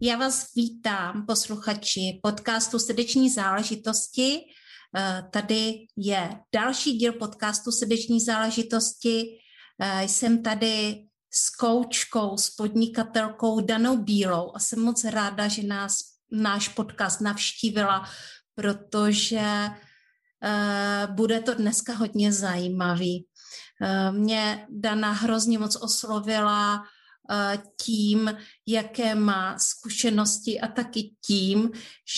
Já vás vítám, posluchači podcastu Srdeční záležitosti. Eh, tady je další díl podcastu Srdeční záležitosti. Eh, jsem tady s koučkou, s podnikatelkou Danou Bílou a jsem moc ráda, že nás náš podcast navštívila, protože uh, bude to dneska hodně zajímavý. Mě Dana hrozně moc oslovila tím, jaké má zkušenosti a taky tím,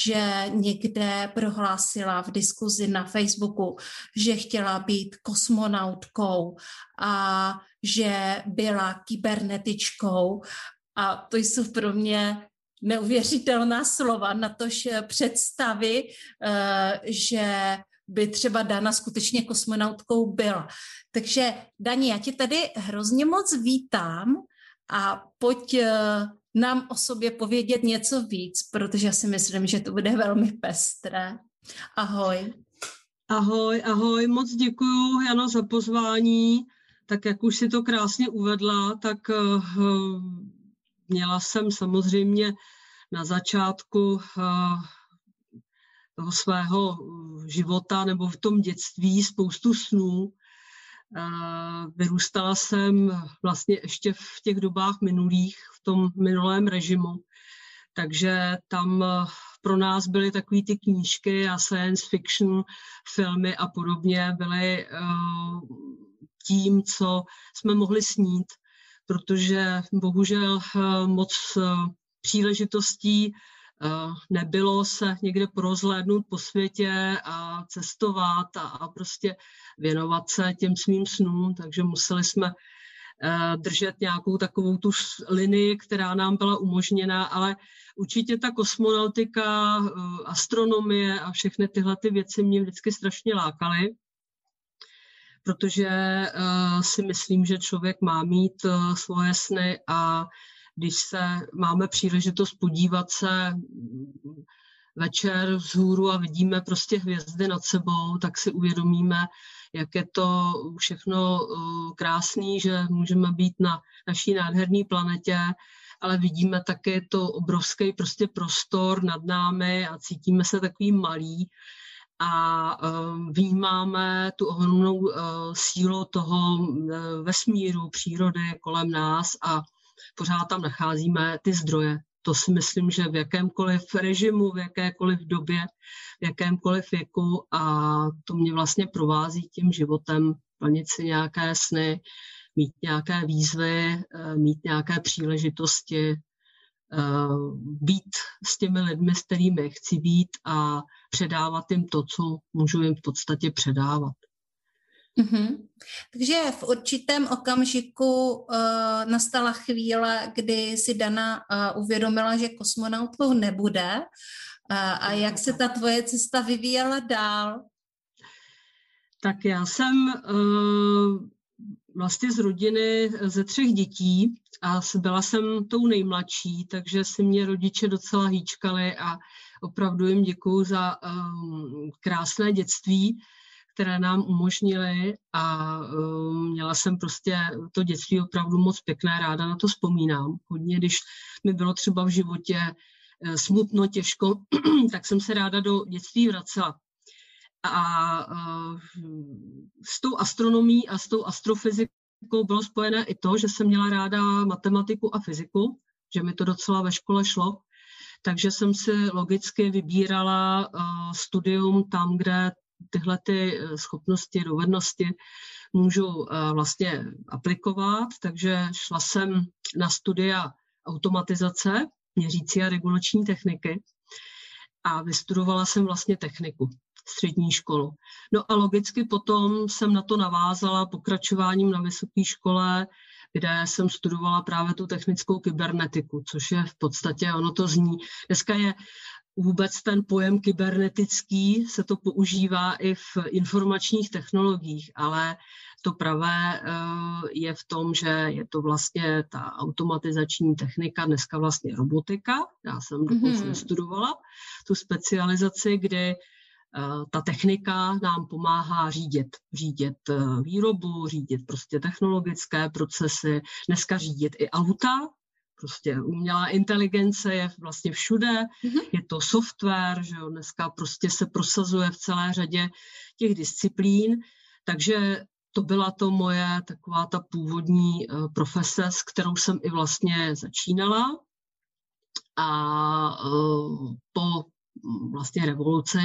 že někde prohlásila v diskuzi na Facebooku, že chtěla být kosmonautkou a že byla kybernetičkou. A to jsou pro mě neuvěřitelná slova, na tož představy, eh, že by třeba Dana skutečně kosmonautkou byla. Takže Dani, já tě tady hrozně moc vítám a pojď eh, nám o sobě povědět něco víc, protože já si myslím, že to bude velmi pestré. Ahoj. Ahoj, ahoj, moc děkuji, Jano, za pozvání. Tak jak už si to krásně uvedla, tak uh, měla jsem samozřejmě na začátku uh, toho svého života nebo v tom dětství spoustu snů, Vyrůstala jsem vlastně ještě v těch dobách minulých, v tom minulém režimu, takže tam eh, pro nás byly takové ty knížky a science fiction filmy a podobně byly eh, tím, co jsme mohli snít, protože bohužel eh, moc příležitostí nebylo se někde porozhlédnout po světě a cestovat a, a prostě věnovat se těm svým snům, takže museli jsme eh, držet nějakou takovou tu linii, která nám byla umožněna, ale určitě ta kosmonautika, eh, astronomie a všechny tyhle ty věci mě vždycky strašně lákaly, protože si myslím, že člověk má mít svoje sny a když se máme příležitost podívat se večer vzhůru a vidíme prostě hvězdy nad sebou, tak si uvědomíme, jak je to všechno uh, krásný, že můžeme být na naší nádherné planetě, ale vidíme také to obrovský prostě prostor nad námi a cítíme se takový malý a uh, vnímáme tu ohromnou uh, sílu toho vesmíru, přírody kolem nás a pořád tam nacházíme ty zdroje. To si myslím, že v jakémkoliv režimu, v jakékoliv době, v jakémkoliv věku a to mě vlastně provází tím životem, plnit si nějaké sny, mít nějaké výzvy, eh, mít nějaké příležitosti, eh, být s těmi lidmi, s kterými chci být a předávat jim to, co můžu jim v podstatě předávat. Mm-hmm. Takže v určitém okamžiku uh, nastala chvíle, kdy si Dana uh, uvědomila, že kosmonautkou nebude. Uh, a jak se ta tvoje cesta vyvíjela dál? Tak já jsem uh, vlastně z rodiny ze třech dětí a byla jsem tou nejmladší, takže si mě rodiče docela hýčkali a opravdu jim děkuju za um, krásné dětství které nám umožnily a uh, měla jsem prostě to dětství opravdu moc pěkné, ráda na to vzpomínám. Hodně, když mi bylo třeba v životě uh, smutno, těžko, tak jsem se ráda do dětství vracela. A s tou astronomí a s tou astrofyzikou bylo spojené i to, že jsem měla ráda matematiku a fyziku, že mi to docela ve škole šlo. Takže jsem si logicky vybírala uh, studium tam, kde tyhle ty eh, schopnosti, dovednosti můžu eh, vlastně aplikovat, takže šla jsem na studia automatizace, měřící a regulační techniky a vystudovala jsem vlastně techniku, střední školu. No a logicky potom jsem na to navázala pokračováním na vysoké škole kde jsem studovala právě tu technickou kybernetiku, což je v podstatě, ono to zní, dneska je vůbec ten pojem kybernetický, se to používá i v informačních technologiích, ale to pravé eh, je v tom, že je to vlastně ta automatizační technika, dneska vlastně robotika. Já jsem dokonce mm-hmm. studovala tu specializaci, kdy Eh, ta technika nám pomáhá řídit, řídit eh, výrobu, řídit prostě technologické procesy, dneska řídit i auta, prostě umělá inteligence je vlastně všude, mm-hmm. je to software, že jo, dneska prostě se prosazuje v celé řadě těch disciplín, takže to byla to moje taková ta původní uh, profese, s kterou jsem i vlastně začínala. A uh, po vlastně revoluci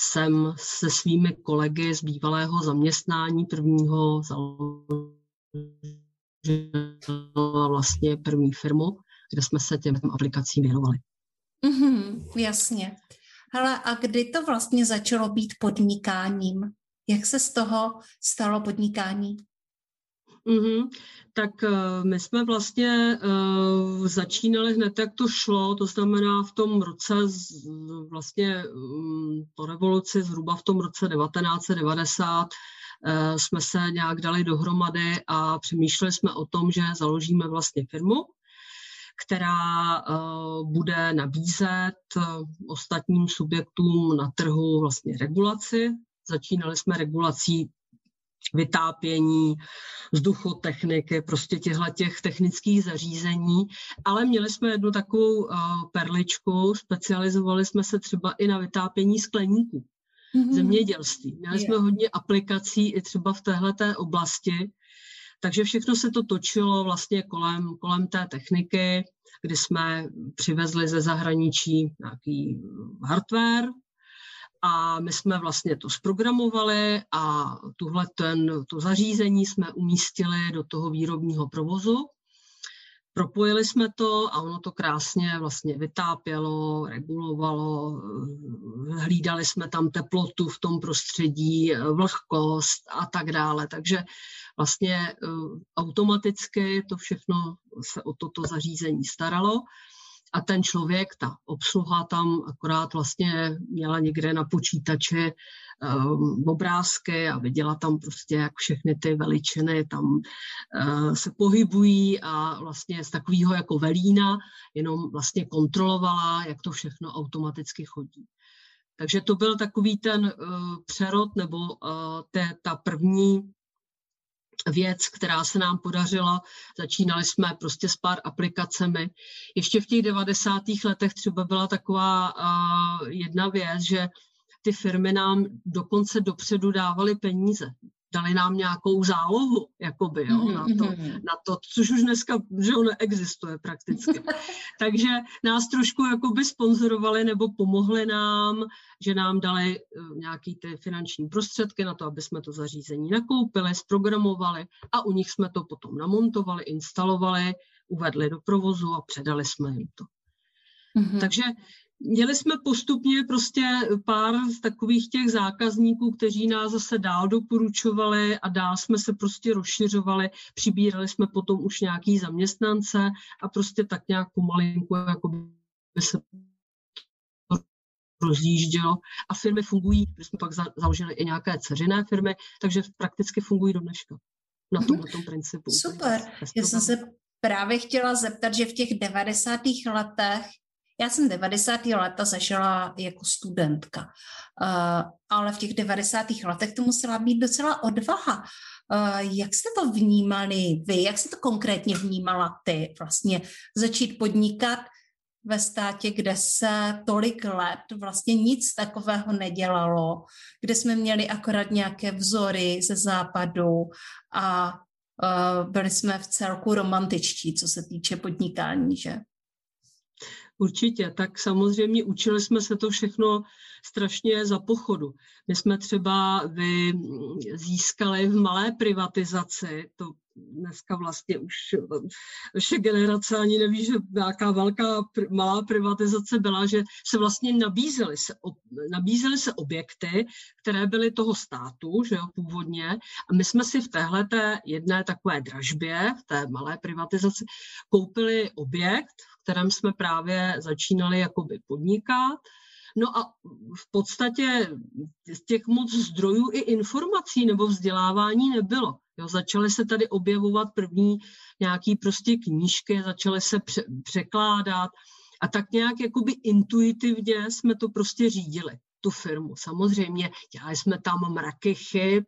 jsem se svými kolegy z bývalého zaměstnání prvního založila vlastně první firmu, kde jsme se těm aplikacím věnovali. Mm-hmm, jasně. Hele, a kdy to vlastně začalo být podnikáním? Jak se z toho stalo podnikání? Mm-hmm. Tak uh, my jsme vlastně uh, začínali hned, jak to šlo, to znamená v tom roce, z, vlastně um, po revoluci, zhruba v tom roce 1990, uh, eh, jsme se nějak dali dohromady a přemýšleli jsme o tom, že založíme vlastně firmu, která uh, bude nabízet uh, ostatním subjektům na trhu vlastně regulaci. Začínali jsme regulací vytápění, vzduchotechniky, prostě těchto těch technických zařízení, ale měli jsme jednu takovou perličku, specializovali jsme se třeba i na vytápění skleníků, mm-hmm. zemědělství. Měli jsme hodně aplikací i třeba v téhleté oblasti, takže všechno se to točilo vlastně kolem, kolem té techniky, kdy jsme přivezli ze zahraničí nějaký hardware, a my jsme vlastně to zprogramovali a tuhle ten, to zařízení jsme umístili do toho výrobního provozu. Propojili jsme to a ono to krásně vlastně vytápělo, regulovalo, hlídali jsme tam teplotu v tom prostředí, vlhkost a tak dále. Takže vlastně eh, automaticky to všechno se o toto zařízení staralo a ten člověk, ta obsluha tam akorát vlastně měla někde na počítači um, obrázky a viděla tam prostě, jak všechny ty veličiny tam uh, se pohybují a vlastně z takového jako velína jenom vlastně kontrolovala, jak to všechno automaticky chodí. Takže to byl takový ten uh, přerod nebo uh, te, ta první věc, která se nám podařila. Začínali jsme prostě s pár aplikacemi. Ještě v těch 90. letech třeba byla taková uh, jedna věc, že ty firmy nám dokonce dopředu dávaly peníze dali nám nějakou zálohu, jakoby, jo, mm-hmm. na, to, mm-hmm. na to, což už dneska, že on neexistuje prakticky. Takže nás trošku jakoby sponzorovali nebo pomohli nám, že nám dali uh, nějaký ty finanční prostředky na to, aby jsme to zařízení nakoupili, zprogramovali a u nich jsme to potom namontovali, instalovali, uvedli do provozu a předali jsme jim to. Mm-hmm. Takže Měli jsme postupně prostě pár takových těch zákazníků, kteří nás zase dál doporučovali a dál jsme se prostě rozšiřovali, přibírali jsme potom už nějaký zaměstnance a prostě tak nějak pomalinku jako by se rozjíždělo a firmy fungují, my jsme pak založili i nějaké ceřiné firmy, takže prakticky fungují do dneška na tomto tom principu. Super. Já jsem se právě chtěla zeptat, že v těch 90. letech já jsem 90. leta zažila jako studentka, uh, ale v těch 90. letech to musela být docela odvaha. Uh, jak jste to vnímali vy? Jak jste to konkrétně vnímala ty? Vlastně začít podnikat ve státě, kde se tolik let vlastně nic takového nedělalo, kde jsme měli akorát nějaké vzory ze západu a uh, byli jsme v celku romantičtí, co se týče podnikání, že? Určitě, tak samozřejmě učili jsme se to všechno strašně za pochodu. My jsme třeba vy získali v malé privatizaci, to dneska vlastně už naše generace ani neví, že nějaká velká, malá privatizace byla, že se vlastně nabízely se, nabízely se objekty, které byly toho státu, že jo, původně, a my jsme si v téhle jedné takové dražbě, v té malé privatizaci, koupili objekt, v kterém jsme právě začínali jakoby podnikat, No a v podstatě z těch moc zdrojů i informací nebo vzdělávání nebylo. Jo, začaly se tady objevovat první nějaký prostě knížky, začaly se pře- překládat a tak nějak jakoby intuitivně jsme to prostě řídili, tu firmu. Samozřejmě dělali jsme tam mraky chyb,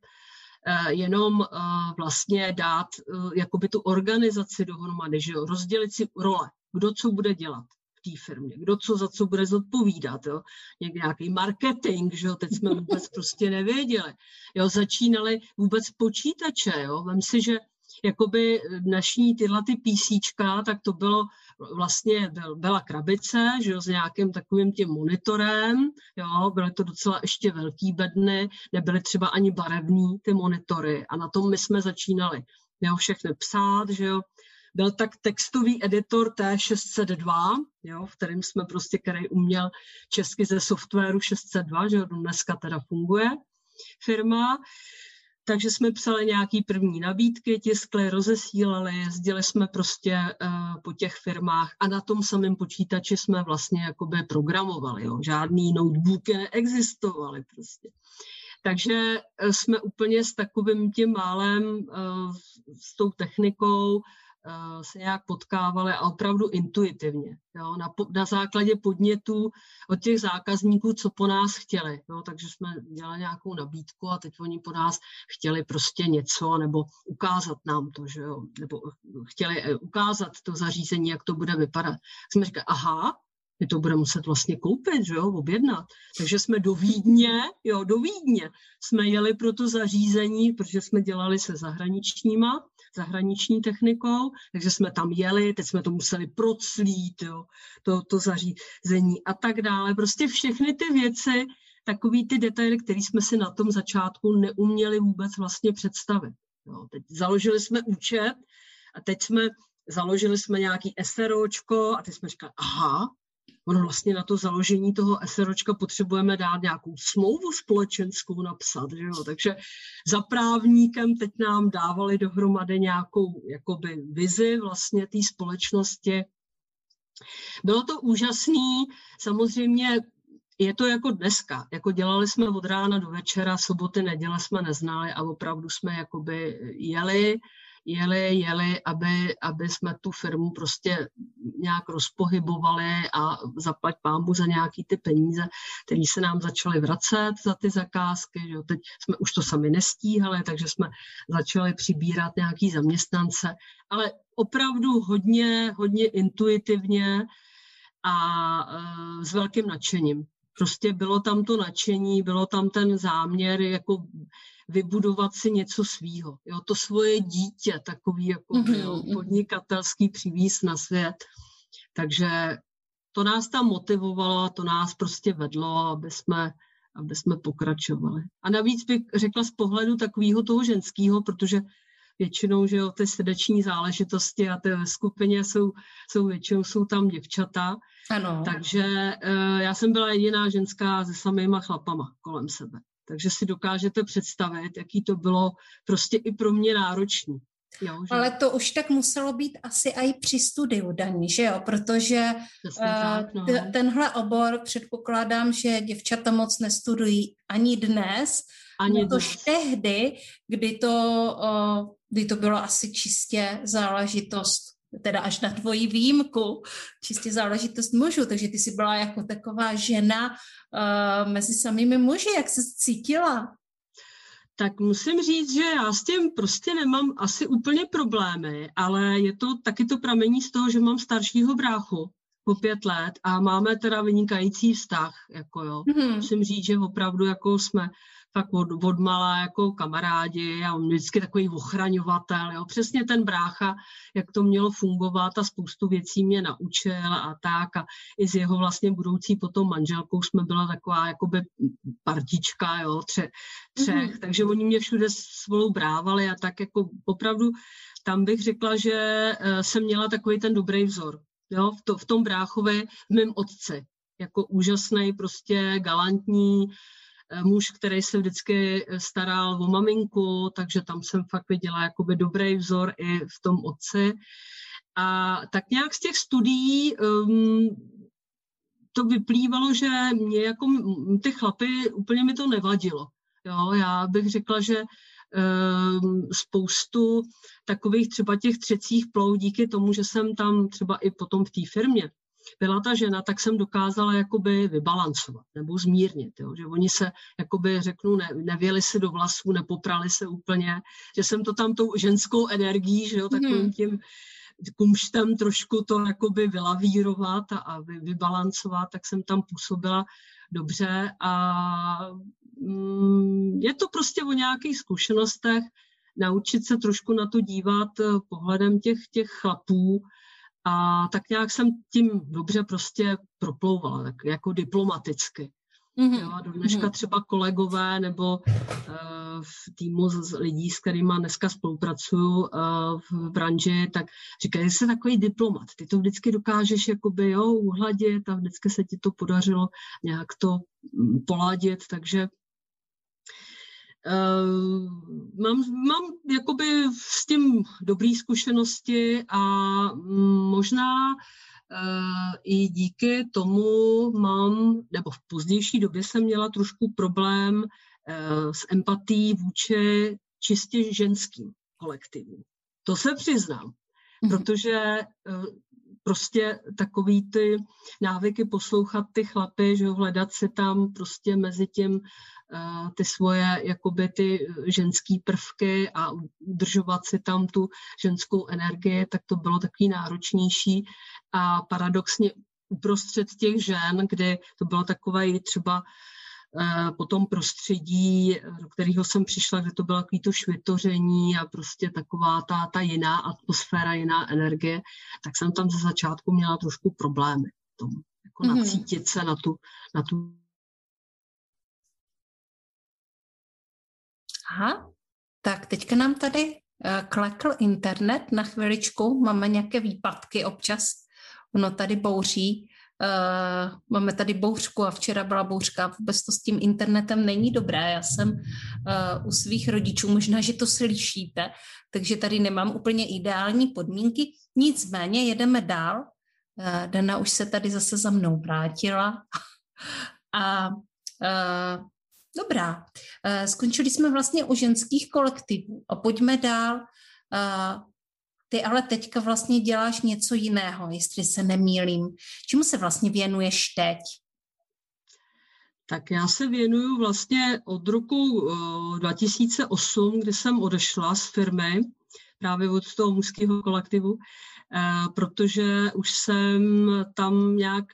eh, jenom eh, vlastně dát eh, jakoby tu organizaci dohromady, že jo, rozdělit si role, kdo co bude dělat té firmě, kdo co za co bude zodpovídat, jo? nějaký marketing, že jo? teď jsme vůbec prostě nevěděli. Jo? Začínali vůbec počítače, jo? Vem si, že jakoby dnešní tyhle ty písíčka, tak to bylo vlastně, byl, byla krabice, že jo, s nějakým takovým tím monitorem, jo, byly to docela ještě velký bedny, nebyly třeba ani barevný ty monitory a na tom my jsme začínali, jo, všechny psát, že jo, byl tak textový editor T602, jo, v kterém jsme prostě, který uměl česky ze softwaru 602, že dneska teda funguje firma. Takže jsme psali nějaký první nabídky, tiskli, rozesílali, jezdili jsme prostě uh, po těch firmách a na tom samém počítači jsme vlastně jakoby programovali. Jo. Žádný notebooky neexistovaly prostě. Takže eh, jsme úplně s takovým tím málem, uh, s tou technikou se nějak potkávali a opravdu intuitivně, jo, na, na základě podnětů od těch zákazníků, co po nás chtěli. Jo, takže jsme dělali nějakou nabídku a teď oni po nás chtěli prostě něco nebo ukázat nám to, že jo, nebo chtěli eh, ukázat to zařízení, jak to bude vypadat. Jsme říkali, aha, my to budeme muset vlastně koupit, že jo, objednat. Takže jsme do Vídně, jo, do Vídně jsme jeli pro to zařízení, protože jsme dělali se zahraničníma zahraniční technikou, takže jsme tam jeli, teď jsme to museli proclít, jo, to, to zařízení a tak dále. Prostě všechny ty věci, takový ty detaily, které jsme si na tom začátku neuměli vůbec vlastně představit. Jo, teď založili jsme účet a teď jsme založili jsme nějaký SROčko a teď jsme říkali, aha, ono vlastně na to založení toho SROčka potřebujeme dát nějakou smlouvu společenskou napsat, že jo? takže za právníkem teď nám dávali dohromady nějakou jakoby vizi vlastně té společnosti. Bylo to úžasný, samozřejmě je to jako dneska, jako dělali jsme od rána do večera, soboty, neděle jsme neznali a opravdu jsme jakoby jeli, jeli, jeli, aby, aby jsme tu firmu prostě nějak rozpohybovali a zaplať pámbu za nějaký ty peníze, které se nám začaly vracet za ty zakázky. Že jo. Teď jsme už to sami nestíhali, takže jsme začali přibírat nějaký zaměstnance, ale opravdu hodně, hodně intuitivně a e, s velkým nadšením. Prostě bylo tam to nadšení, bylo tam ten záměr jako vybudovat si něco svýho. Jo, to svoje dítě, takový jako mm-hmm. jo, podnikatelský přivíz na svět. Takže to nás tam motivovalo, to nás prostě vedlo, aby jsme, aby jsme pokračovali. A navíc bych řekla z pohledu takového toho ženského, protože většinou, že jo, ty srdeční záležitosti a ty skupině jsou, jsou většinou jsou tam děvčata. Ano. Takže uh, já jsem byla jediná ženská se samýma chlapama kolem sebe. Takže si dokážete představit, jaký to bylo prostě i pro mě náročný. Jo, že? Ale to už tak muselo být asi i při studiu daní, že jo? Protože uh, tak, no. tenhle obor předpokládám, že děvčata moc nestudují ani dnes, ani to tehdy, kdy to, uh, kdy to bylo asi čistě záležitost teda až na tvoji výjimku, čistě záležitost mužů, takže ty jsi byla jako taková žena uh, mezi samými muži, jak se cítila? Tak musím říct, že já s tím prostě nemám asi úplně problémy, ale je to taky to pramení z toho, že mám staršího bráchu po pět let a máme teda vynikající vztah, jako jo. Mm-hmm. Musím říct, že opravdu jako jsme fakt od, od malá jako kamarádi a on vždycky takový ochraňovatel, jo. přesně ten brácha, jak to mělo fungovat a spoustu věcí mě naučil a tak a i s jeho vlastně budoucí potom manželkou jsme byla taková jakoby partička, jo, tře, třech, mm-hmm. takže oni mě všude spolu brávali a tak jako opravdu tam bych řekla, že eh, jsem měla takový ten dobrý vzor. Jo, v, to, v tom bráchovi, v mém otci. Jako úžasný, prostě galantní muž, který se vždycky staral o maminku, takže tam jsem fakt viděla jakoby dobrý vzor i v tom otci. A tak nějak z těch studií um, to vyplývalo, že mě jako ty chlapy, úplně mi to nevadilo. Jo, já bych řekla, že um, spoustu takových třeba těch třecích plou díky tomu, že jsem tam třeba i potom v té firmě byla ta žena, tak jsem dokázala jakoby vybalancovat nebo zmírnit, jo? že oni se, jakoby řeknu, ne, nevěli se do vlasů, nepoprali se úplně, že jsem to tam tou ženskou energií, že jo, takovým mhm. tím kumštem trošku to jakoby vylavírovat a, a vy, vybalancovat, tak jsem tam působila dobře a mm, je to prostě o nějakých zkušenostech, naučit se trošku na to dívat eh, pohledem těch, těch chlapů a tak nějak jsem tím dobře prostě proplouvala, tak jako diplomaticky. Mm-hmm. Jo, a do dneška mm-hmm. třeba kolegové nebo uh, v týmu z lidí, s kterými dneska spolupracuju uh, v branži, tak říkají, že jsi takový diplomat. Ty to vždycky dokážeš jakoby, jo, uhladit a vždycky se ti to podařilo nějak to mm, poladit, takže mám, mám jakoby s tím dobré zkušenosti a možná uh, i díky tomu mám, nebo v pozdější době jsem měla trošku problém uh, s empatí vůči čistě ženským kolektivům. To se přiznám, mm-hmm. protože uh, prostě takový ty návyky poslouchat ty chlapy, že hledat se tam prostě mezi tím ty svoje jakoby ty ženský prvky a udržovat si tam tu ženskou energii, tak to bylo takový náročnější a paradoxně uprostřed těch žen, kdy to bylo takové třeba e, po tom prostředí, do kterého jsem přišla, kde to bylo takový to švitoření a prostě taková ta, ta jiná atmosféra, jiná energie, tak jsem tam ze začátku měla trošku problémy tom, jako mm-hmm. nacítit se na tu, na tu Aha, tak teďka nám tady uh, klekl internet na chviličku, máme nějaké výpadky občas, ono tady bouří, uh, máme tady bouřku a včera byla bouřka, vůbec to s tím internetem není dobré, já jsem uh, u svých rodičů, možná, že to slyšíte, takže tady nemám úplně ideální podmínky, nicméně jedeme dál, uh, Dana už se tady zase za mnou vrátila. A uh, Dobrá. Eh, skončili jsme vlastně u ženských kolektivů a pojďme dál. Eh, ty ale teďka vlastně děláš něco jiného, jestli se nemýlím. Čemu se vlastně věnuješ teď? Tak já se věnuju vlastně od roku 2008, eh, kdy jsem odešla z firmy, právě od toho mužského kolektivu, protože už jsem tam nějak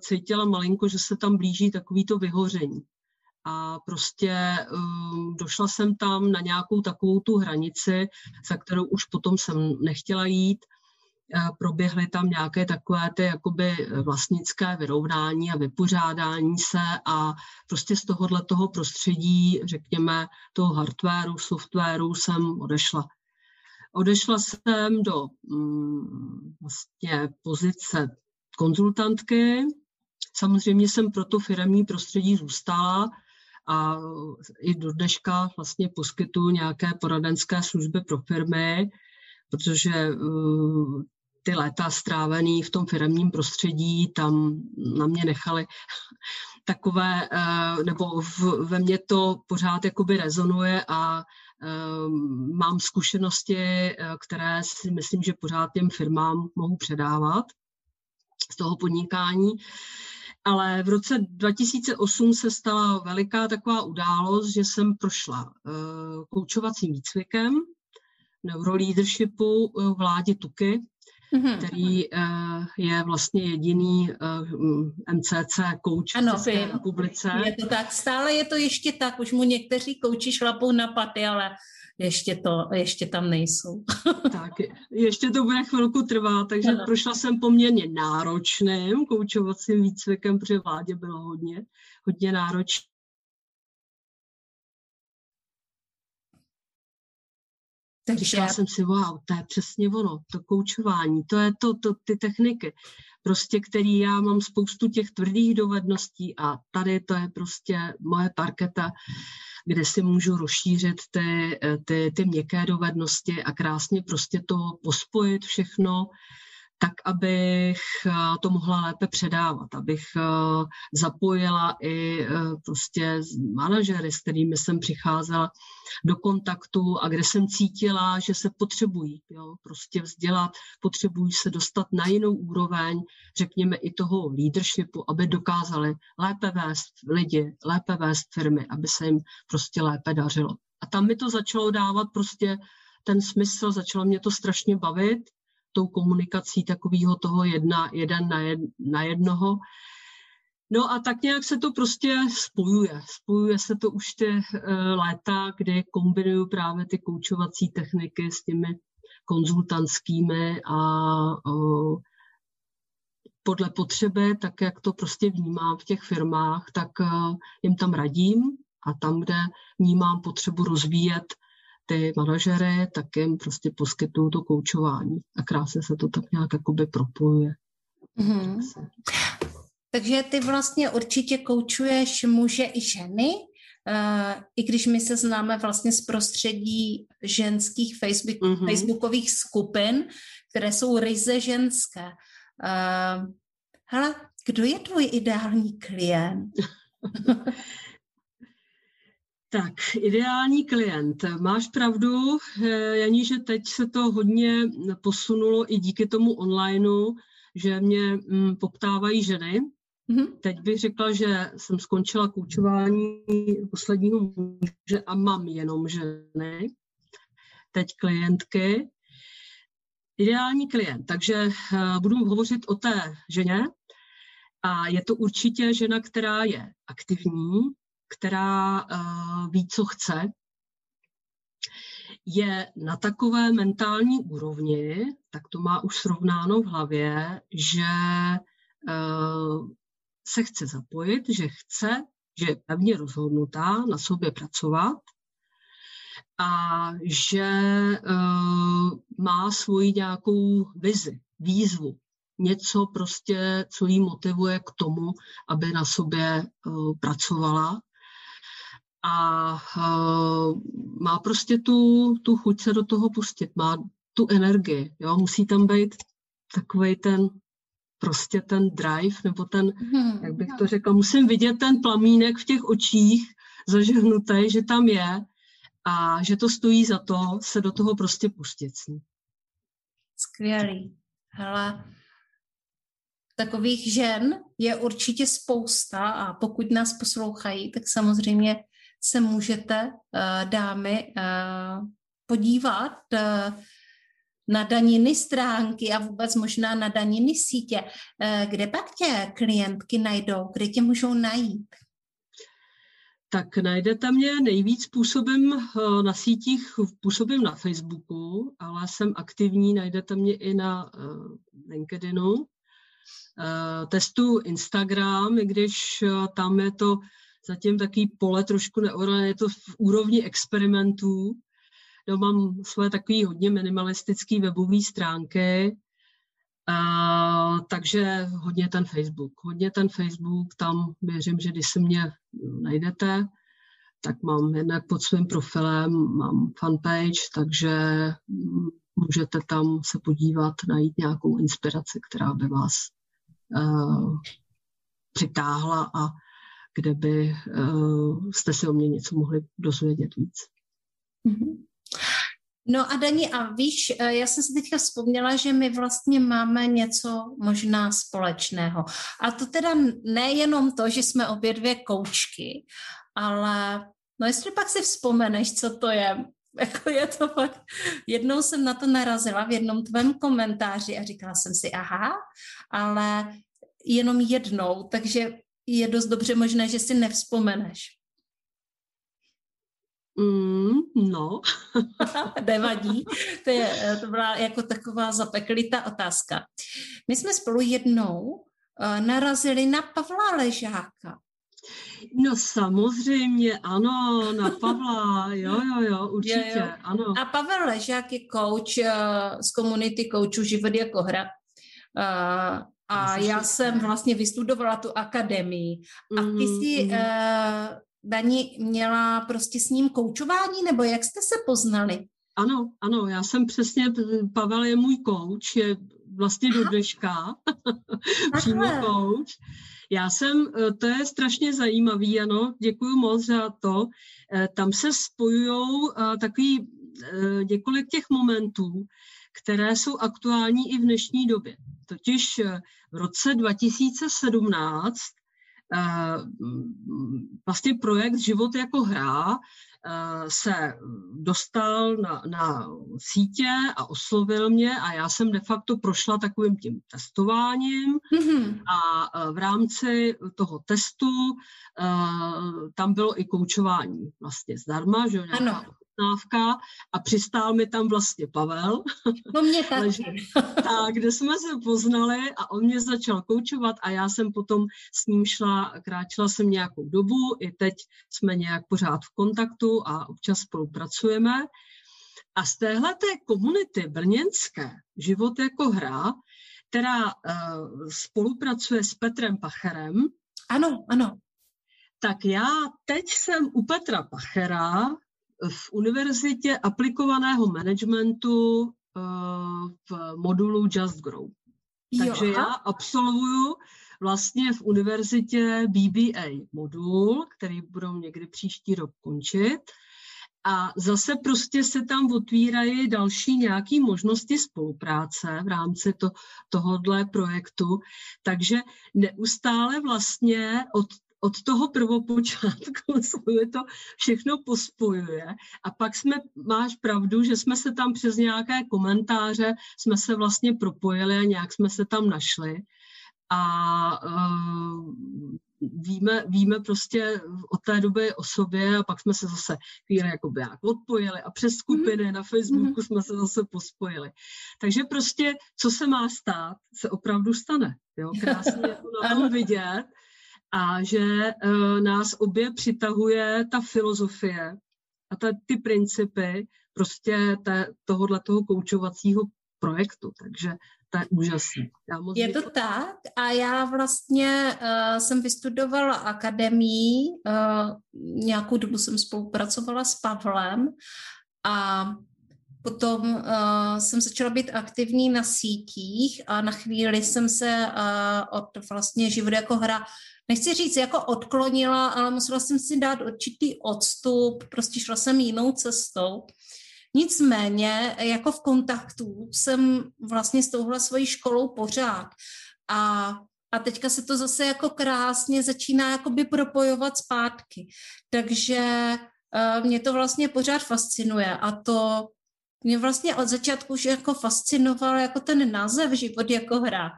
cítila malinko, že se tam blíží takovýto vyhoření a prostě um, došla jsem tam na nějakou takovou tu hranici, za kterou už potom jsem nechtěla jít. Proběhly tam nějaké takové ty jakoby vlastnické vyrovnání a vypořádání se a prostě z tohohle toho prostředí, řekněme, toho hardwareu, softwaru jsem odešla. Odešla jsem do um, vlastně pozice konzultantky. Samozřejmě jsem pro to firmní prostředí zůstala, a i do dneška vlastně poskytuju nějaké poradenské služby pro firmy, protože uh, ty léta strávený v tom firmním prostředí tam na mě nechali takové, uh, nebo ve mně to pořád jakoby rezonuje a um, mám zkušenosti, které si myslím, že pořád těm firmám mohu předávat z toho podnikání. Ale v roce 2008 se stala veliká taková událost, že jsem prošla uh, koučovacím výcvikem neuroleadershipu uh, vládě Tuky, mm-hmm. který uh, je vlastně jediný uh, MCC kouč v České republice. Je to tak, stále je to ještě tak, už mu někteří kouči šlapou na paty, ale ještě, to, ještě tam nejsou. tak, ještě to bude chvilku trvat, takže ano. prošla jsem poměrně náročným koučovacím výcvikem, protože vládě bylo hodně, hodně náročné Takže... Říkala jsem si, wow, to je přesně ono, to koučování, to je to, to, ty techniky, prostě který já mám spoustu těch tvrdých dovedností a tady to je prostě moje parketa, kde si můžu rozšířit ty, ty, ty měkké dovednosti a krásně prostě to pospojit všechno tak abych eh, to mohla lépe předávat, abych eh, zapojila i eh, prostě manažery, s kterými jsem přicházela do kontaktu a kde jsem cítila, že se potřebují jo, prostě vzdělat, potřebují se dostat na jinou úroveň, řekněme i toho leadershipu, aby dokázali lépe vést lidi, lépe vést firmy, aby se jim prostě lépe dařilo. A tam mi to začalo dávat prostě ten smysl, začalo mě to strašně bavit tou komunikací takového toho jedna, jeden na, jed, na jednoho. No a tak nějak se to prostě spojuje. Spojuje se to už ty uh, léta, kdy kombinuju právě ty koučovací techniky s těmi konzultantskými a podle potřeby, tak jak to prostě vnímám v těch firmách, tak uh, jim tam radím a tam, kde vnímám potřebu rozvíjet ty manažery, tak jim prostě poskytují to koučování. A krásně se to tak nějak jakoby propojuje. Mm-hmm. Takže ty vlastně určitě koučuješ muže i ženy, Uh, i když my se známe vlastně z prostředí ženských Facebook, mm-hmm. facebookových skupin, které jsou ryze ženské. Uh, hele, kdo je tvůj ideální klient? Tak, ideální klient. Máš pravdu, eh, Janí, že teď se to hodně posunulo i díky tomu onlineu, že mě mm, poptávají ženy. Mm-hmm. Teď bych řekla, že jsem skončila koučování posledního muže a mám jenom ženy. Teď klientky. Ideální klient. Takže eh, budu hovořit o té ženě. A je to určitě žena, která je aktivní, která uh, ví, co chce, je na takové mentální úrovni, tak to má už srovnáno v hlavě, že uh, se chce zapojit, že chce, že je pevně rozhodnutá na sobě pracovat a že uh, má svoji nějakou vizi, výzvu, něco prostě, co jí motivuje k tomu, aby na sobě pracovala a uh, má prostě tu, tu chuť se do toho pustit, má tu energii, jo, musí tam být takový ten prostě ten drive, nebo ten, hmm, jak bych to řekla, musím vidět ten plamínek v těch očích zažehnutý, že tam je a že to stojí za to se do toho prostě pustit. Skvělý. Hele, takových žen je určitě spousta a pokud nás poslouchají, tak samozřejmě se můžete, eh, dámy, eh, podívat eh, na daniny stránky a vůbec možná na daniny sítě. Kde pak tě klientky najdou? Kde tě můžou najít? Tak najdete mě nejvíc působem na sítích, působím na Facebooku, ale jsem aktivní, najdete mě i na LinkedInu. Testu Instagram, i když tam je to zatím takový pole trošku neorané, je to v úrovni experimentů. No, mám svoje takové hodně minimalistické webové stránky, a, takže hodně ten Facebook. Hodně ten Facebook, tam věřím, že když se mě najdete, tak mám jednak pod svým profilem, mám fanpage, takže můžete tam se podívat, najít nějakou inspiraci, která by vás uh, přitáhla a kde by uh, jste si o mě něco mohli dozvědět víc. Mm-hmm. No a Dani, a víš, eh, já jsem si teďka vzpomněla, že my vlastně máme něco možná společného. A to teda nejenom to, že jsme obě dvě koučky, ale no jestli pak si vzpomeneš, co to je, jako je to fakt, jednou jsem na to narazila v jednom tvém komentáři a říkala jsem si, aha, ale jenom jednou, takže je dost dobře možné, že si nevzpomeneš. Mm, no. Nevadí. To, je, to byla jako taková zapeklitá otázka. My jsme spolu jednou uh, narazili na Pavla Ležáka. No samozřejmě, ano, na Pavla, jo, jo, jo, určitě, jo, jo. ano. A Pavel Ležák je coach uh, z komunity coachů Život jako hra. Uh, a já jsem vlastně vystudovala tu akademii. A ty jsi, mm-hmm. uh, Dani, měla prostě s ním koučování, nebo jak jste se poznali? Ano, ano, já jsem přesně, Pavel je můj kouč, je vlastně do dneška, přímo kouč. Já jsem, eh, to je strašně zajímavý, ano, děkuji moc za to. Eh, tam se spojují takový několik těch momentů, které jsou aktuální i v dnešní době. Totiž v roce 2017 vlastně projekt Život jako hra Eh, se dostal na, na sítě a oslovil mě a já jsem de facto prošla takovým tím testováním mm-hmm. a eh, v rámci toho testu tam bylo i koučování vlastně zdarma, že ano objednávka a přistál mi tam vlastně Pavel. No mě taky. tak, kde jsme se poznali a on mě začal koučovat a já jsem potom s ním šla, kráčela jsem nějakou dobu, i teď jsme nějak pořád v kontaktu a občas spolupracujeme. A z téhle komunity brněnské, Život jako hra, která uh, spolupracuje s Petrem Pacherem. Ano, ano. Tak já teď jsem u Petra Pachera v univerzitě aplikovaného managementu uh, v modulu Just Grow. Takže jo, já absolvuju vlastně v univerzitě BBA modul, který budou někdy příští rok končit. A zase prostě se tam otvírají další nějaké možnosti spolupráce v rámci to, tohohle projektu. Takže neustále vlastně od od toho prvopočátku se to všechno pospojuje a pak jsme, máš pravdu, že jsme se tam přes nějaké komentáře jsme se vlastně propojili a nějak jsme se tam našli a uh, víme, víme prostě od té doby o sobě a pak jsme se zase chvíli jakoby jak odpojili a přes skupiny mm-hmm. na Facebooku mm-hmm. jsme se zase pospojili. Takže prostě, co se má stát, se opravdu stane. Jo? Krásně je to na tom vidět a že uh, nás obě přitahuje ta filozofie a ta, ty principy prostě tohohle toho koučovacího projektu. Takže to je úžasné. je to tak a já vlastně uh, jsem vystudovala akademii, uh, nějakou dobu jsem spolupracovala s Pavlem a Potom uh, jsem začala být aktivní na sítích a na chvíli jsem se uh, od vlastně život jako hra nechci říct jako odklonila, ale musela jsem si dát určitý odstup, prostě šla jsem jinou cestou. Nicméně jako v kontaktu jsem vlastně s touhle svojí školou pořád. A, a teďka se to zase jako krásně začíná jakoby propojovat zpátky. Takže uh, mě to vlastně pořád fascinuje a to mě vlastně od začátku už jako fascinoval jako ten název život jako hra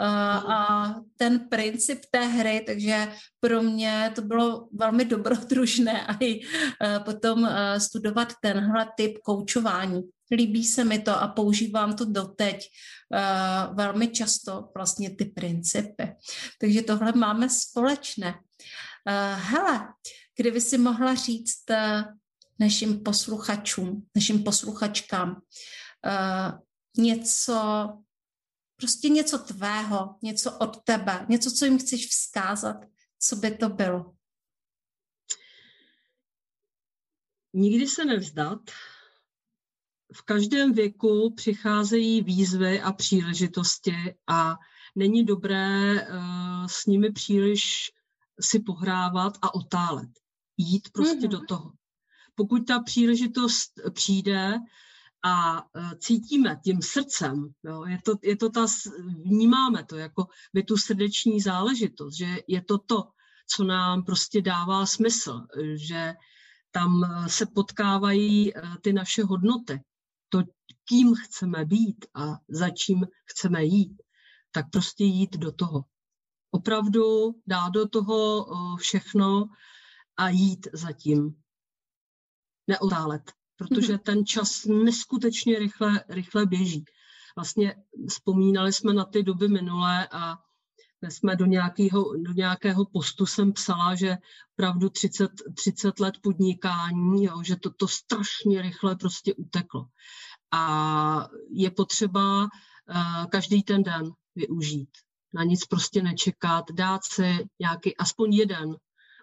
a ten princip té hry, takže pro mě to bylo velmi dobrodružné a i potom studovat tenhle typ koučování. Líbí se mi to a používám to doteď velmi často vlastně ty principy. Takže tohle máme společné. Hele, kdyby si mohla říct našim posluchačům, našim posluchačkám něco prostě něco tvého, něco od tebe, něco, co jim chceš vzkázat, co by to bylo? Nikdy se nevzdat. V každém věku přicházejí výzvy a příležitosti a není dobré uh, s nimi příliš si pohrávat a otálet. Jít prostě mm-hmm. do toho. Pokud ta příležitost přijde, a e, cítíme tím srdcem, jo, je, to, je to ta, vnímáme to jako by tu srdeční záležitost, že je to to, co nám prostě dává smysl, že tam e, se potkávají e, ty naše hodnoty, to, kým chceme být a za čím chceme jít, tak prostě jít do toho. Opravdu dát do toho všechno a jít za tím. Neotálet protože mhm. ten čas neskutečně rychle, rychle běží. Vlastně vzpomínali jsme na ty doby minulé a jsme do nějakého, do nějakého postu jsem psala, že opravdu 30, 30 let podnikání, jo, že to, to strašně rychle prostě uteklo. A je potřeba uh, každý ten den využít. Na nic prostě nečekat, dát si nějaký, aspoň jeden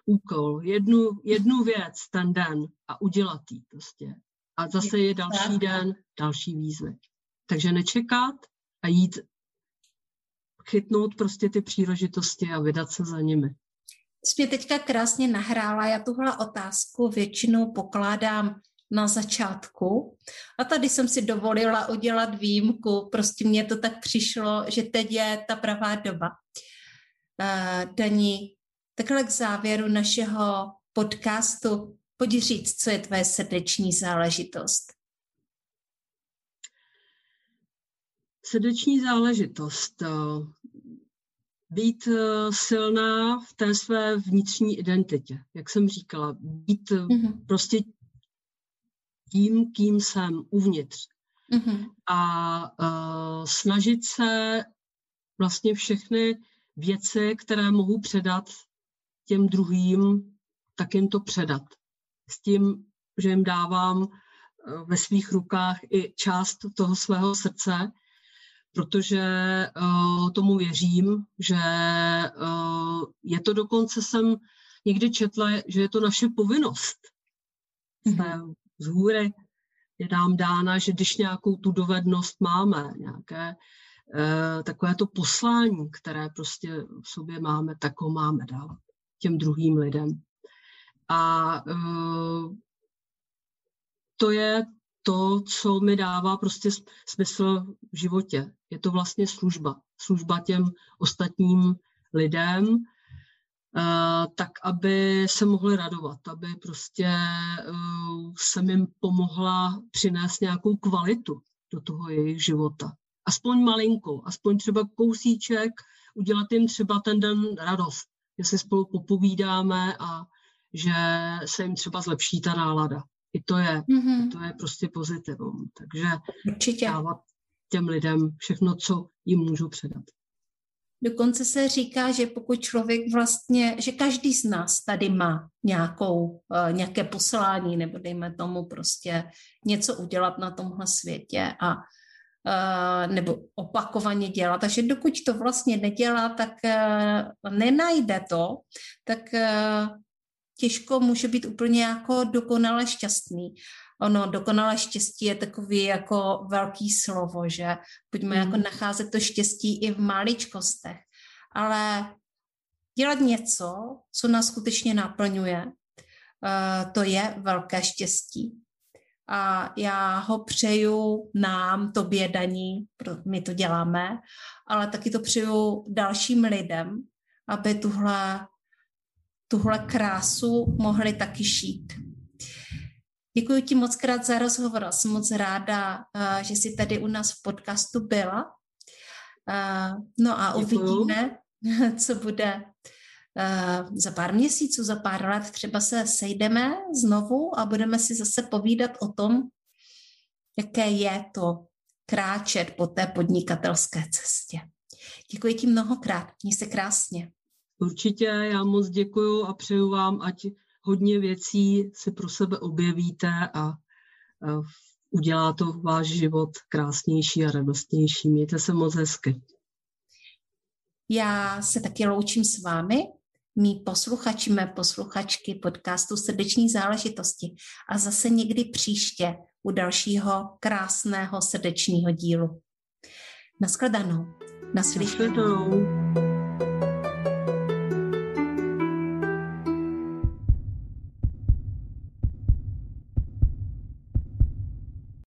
úkol, jednu, jednu věc ten den a udělat ji prostě. A zase je další den, další výzvy. Takže nečekat a jít chytnout prostě ty příležitosti a vydat se za nimi. Jsi mě teďka krásně nahrála, já tuhle otázku většinou pokládám na začátku. A tady jsem si dovolila udělat výjimku, prostě mně to tak přišlo, že teď je ta pravá doba. Uh, Dani, takhle k závěru našeho podcastu, pojď říct, co je tvoje srdeční záležitost. Srdeční záležitost. Eh, být eh, silná v té své vnitřní identitě, jak jsem říkala, být mm-hmm. prostě tím, kým jsem uvnitř. Mm-hmm. A uh, snažit se vlastně všechny věci, které mohu předat těm druhým, tak jim to předat. S tím, že jim dávám uh, ve svých rukách i část toho svého srdce, protože uh, tomu věřím, že uh, je to dokonce jsem někdy četla, že je to naše povinnost. Mm-hmm z hůry je nám dána, že když nějakou tu dovednost máme, nějaké e, takové to poslání, které prostě v sobě máme, tak ho máme dávat těm druhým lidem. A e, to je to, co mi dává prostě smysl v životě. Je to vlastně služba. Služba těm ostatním lidem, Eh, tak aby se mohli radovat, aby prostě uh, jsem jim pomohla přinést nějakou kvalitu do toho jejich života. Aspoň malinkou, aspoň třeba kousíček, udělat jim třeba ten den radost, že si spolu popovídáme a že se jim třeba zlepší ta nálada. I to je, mm-hmm. to je prostě pozitivum. Takže Určitě. dávat těm lidem všechno, co jim můžu předat. Dokonce se říká, že pokud člověk vlastně, že každý z nás tady má nějakou, eh, nějaké poslání, nebo dejme tomu prostě něco udělat na tomhle světě a nebo opakovaně dělat. Takže dokud to vlastně nedělá, tak eh, nenajde to, tak těžko může být úplně jako dokonale šťastný ono dokonalé štěstí je takový jako velký slovo, že pojďme mm. jako nacházet to štěstí i v maličkostech, ale dělat něco, co nás skutečně naplňuje, to je velké štěstí. A já ho přeju nám, tobě daní, my to děláme, ale taky to přeju dalším lidem, aby tuhle, tuhle krásu mohli taky šít. Děkuji ti moc krát za rozhovor. Jsem moc ráda, eh, že jsi tady u nás v podcastu byla. Eh, no a Děkuju. uvidíme, co bude za pár měsíců, za pár let. Třeba se sejdeme znovu a budeme si zase povídat o tom, jaké je to kráčet po té podnikatelské cestě. Děkuji ti mnohokrát. Měj se krásně. Určitě, já moc děkuju a přeju vám, ať hodně věcí si pro sebe objevíte a udělá to váš život krásnější a radostnější. Mějte se moc hezky. Já se taky loučím s vámi, mý posluchači, mé posluchačky podcastu Srdeční záležitosti a zase někdy příště u dalšího krásného srdečního dílu. Naschledanou. Naslyšenou.